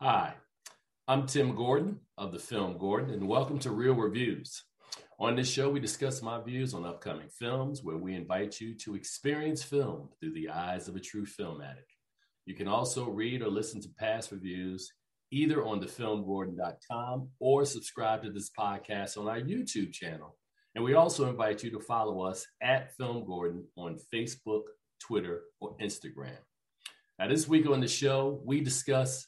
Hi, I'm Tim Gordon of the film Gordon, and welcome to Real Reviews. On this show, we discuss my views on upcoming films where we invite you to experience film through the eyes of a true film addict. You can also read or listen to past reviews either on thefilmgordon.com or subscribe to this podcast on our YouTube channel. And we also invite you to follow us at Film Gordon on Facebook, Twitter, or Instagram. Now, this week on the show, we discuss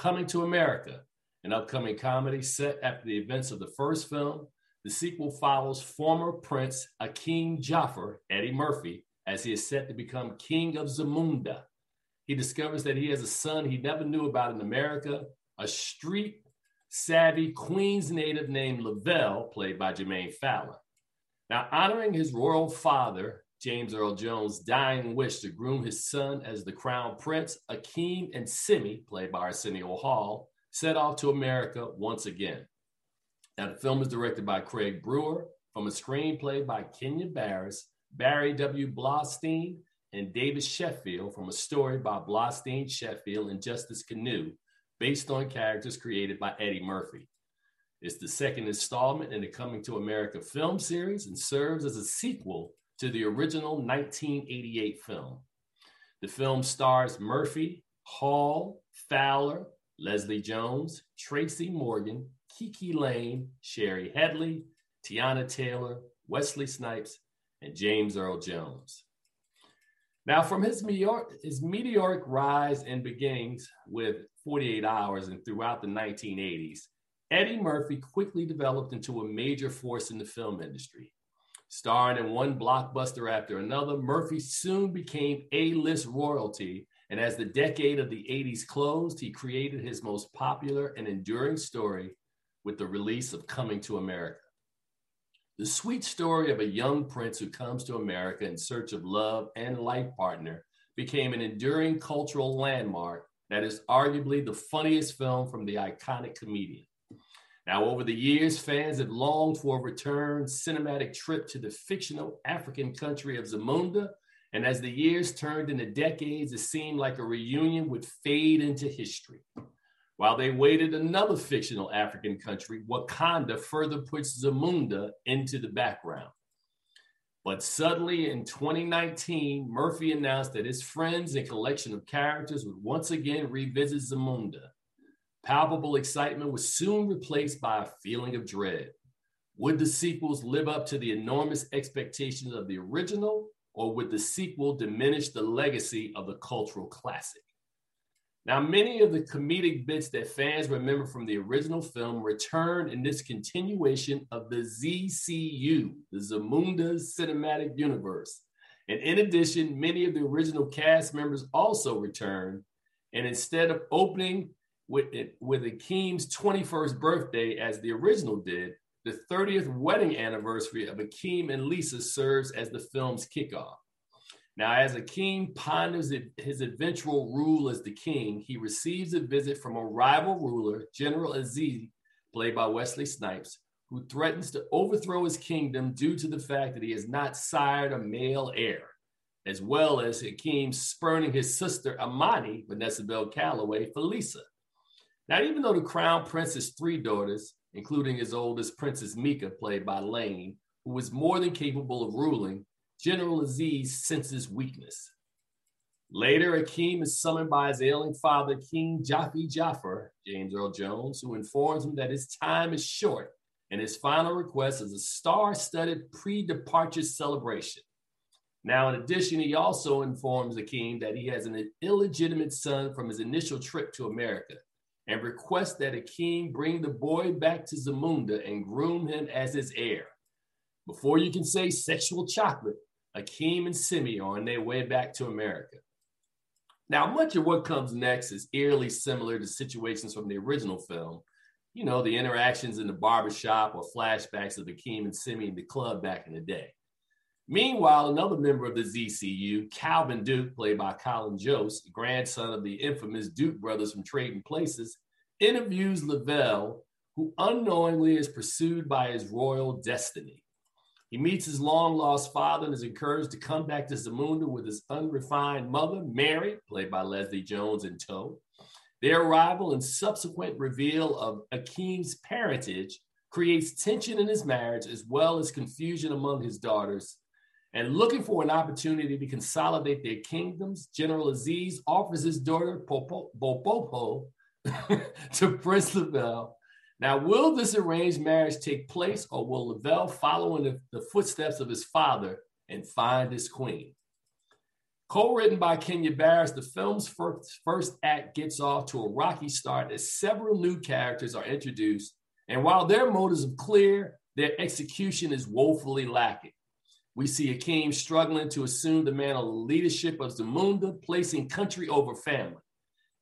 Coming to America, an upcoming comedy set after the events of the first film. The sequel follows former Prince Akeem Joffer, Eddie Murphy, as he is set to become king of Zamunda. He discovers that he has a son he never knew about in America, a street savvy Queens native named Lavelle, played by Jermaine Fowler. Now, honoring his royal father, James Earl Jones' dying wish to groom his son as the crown prince, Akeem and Semmi, played by Arsenio Hall, set off to America once again. Now, the film is directed by Craig Brewer from a screenplay by Kenya Barris, Barry W. Blaustein, and David Sheffield from a story by Blaustein, Sheffield, and Justin Kanew, based on characters created by Eddie Murphy. It's the second installment in the Coming to America film series and serves as a sequel to the original 1988 film. The film stars Murphy, Hall, Fowler, Leslie Jones, Tracy Morgan, KiKi Layne, Shari Headley, Teyana Taylor, Wesley Snipes, and James Earl Jones. Now, from his, meteor- his meteoric rise and beginnings with 48 Hours and throughout the 1980s, Eddie Murphy quickly developed into a major force in the film industry. Starring in one blockbuster after another, Murphy soon became A list royalty. And as the decade of the 80s closed, he created his most popular and enduring story with the release of Coming to America. The sweet story of a young prince who comes to America in search of love and life partner became an enduring cultural landmark that is arguably the funniest film from the iconic comedian. Now, over the years, fans have longed for a return cinematic trip to the fictional African country of Zamunda. And as the years turned into decades, it seemed like a reunion would fade into history. While they waited another fictional African country, Wakanda further puts Zamunda into the background. But suddenly in 2019, Murphy announced that his friends and collection of characters would once again revisit Zamunda. Palpable excitement was soon replaced by a feeling of dread. Would the sequels live up to the enormous expectations of the original, or would the sequel diminish the legacy of the cultural classic? Now, many of the comedic bits that fans remember from the original film return in this continuation of the ZCU, the Zamunda Cinematic Universe. And in addition, many of the original cast members also return. And instead of opening with, it, with Akeem's 21st birthday, as the original did, the 30th wedding anniversary of Akeem and Lisa serves as the film's kickoff. Now, as Akeem ponders his eventual rule as the king, he receives a visit from a rival ruler, General Aziz, played by Wesley Snipes, who threatens to overthrow his kingdom due to the fact that he has not sired a male heir, as well as Akeem spurning his sister Imani, Vanessa Bell Calloway, for Lisa. Now, even though the crown prince has three daughters, including his oldest, Princess Meeka, played by Layne, who is more than capable of ruling, General Aziz senses weakness. Later, Akeem is summoned by his ailing father, King Jaffe Joffer, James Earl Jones, who informs him that his time is short and his final request is a star studded pre departure celebration. Now, in addition, he also informs Akeem that he has an illegitimate son from his initial trip to America and request that Akeem bring the boy back to Zamunda and groom him as his heir. Before you can say sexual chocolate, Akeem and Semmi are on their way back to America. Now, much of what comes next is eerily similar to situations from the original film. You know, the interactions in the barbershop or flashbacks of Akeem and Semmi in the club back in the day. Meanwhile, another member of the ZCU, Calvin Duke, played by Colin Jost, grandson of the infamous Duke brothers from Trading Places, interviews Lavelle, who unknowingly is pursued by his royal destiny. He meets his long lost father and is encouraged to come back to Zamunda with his unrefined mother, Mary, played by Leslie Jones, in tow. Their arrival and subsequent reveal of Akeem's parentage creates tension in his marriage as well as confusion among his daughters. And looking for an opportunity to consolidate their kingdoms, General Aziz offers his daughter Popo, Bopopo to Prince Lavelle. Now, will this arranged marriage take place, or will Lavelle follow in the, the footsteps of his father and find his queen? Co-written by Kenya Barris, the film's first, first act gets off to a rocky start as several new characters are introduced and while their motives are clear, their execution is woefully lacking. We see Akeem struggling to assume the mantle of leadership of Zamunda, placing country over family.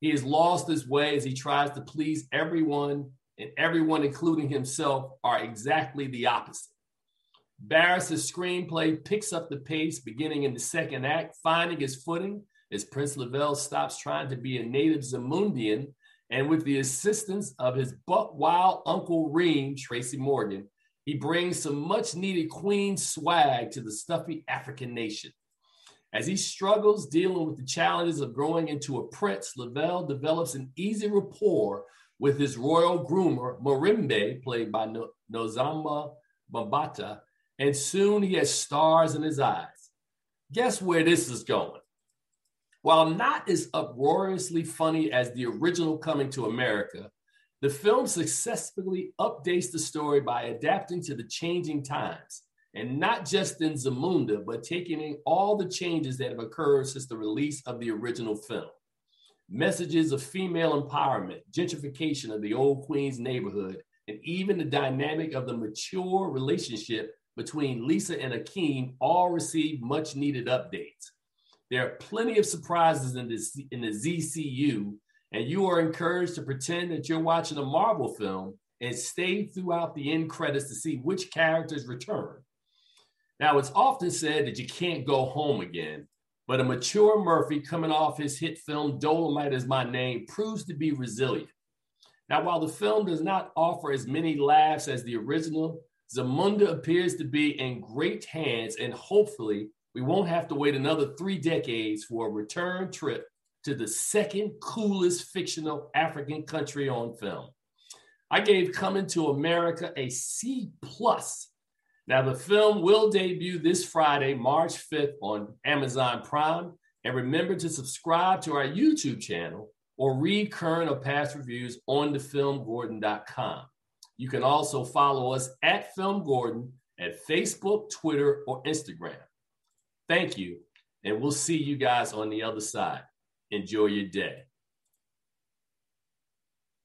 He has lost his way as he tries to please everyone, and everyone, including himself, are exactly the opposite. Barris's screenplay picks up the pace beginning in the second act, finding his footing as Prince Lavelle stops trying to be a native Zamundian and with the assistance of his buck wild Uncle Reem, Tracy Morgan, he brings some much needed Queen swag to the stuffy African nation. As he struggles dealing with the challenges of growing into a prince, Lavelle develops an easy rapport with his royal groomer, Mirembe, played by no- Nozama Bambata, and soon he has stars in his eyes. Guess where this is going? While not as uproariously funny as the original Coming to America, the film successfully updates the story by adapting to the changing times, and not just in Zamunda, but taking in all the changes that have occurred since the release of the original film. Messages of female empowerment, gentrification of the old Queens neighborhood, and even the dynamic of the mature relationship between Lisa and Akeem all received much needed updates. There are plenty of surprises in this in the ZCU, and you are encouraged to pretend that you're watching a Marvel film and stay throughout the end credits to see which characters return. Now, it's often said that you can't go home again, but a mature Murphy coming off his hit film Dolomite is My Name proves to be resilient. Now, while the film does not offer as many laughs as the original, Zamunda appears to be in great hands and hopefully we won't have to wait another three decades for a return trip to the second coolest fictional African country on film. I gave Coming to America a C plus. Now the film will debut this Friday, March 5th on Amazon Prime. And remember to subscribe to our YouTube channel or read current or past reviews on thefilmgordon.com. You can also follow us at Film Gordon at Facebook, Twitter, or Instagram. Thank you. And we'll see you guys on the other side. Enjoy your day.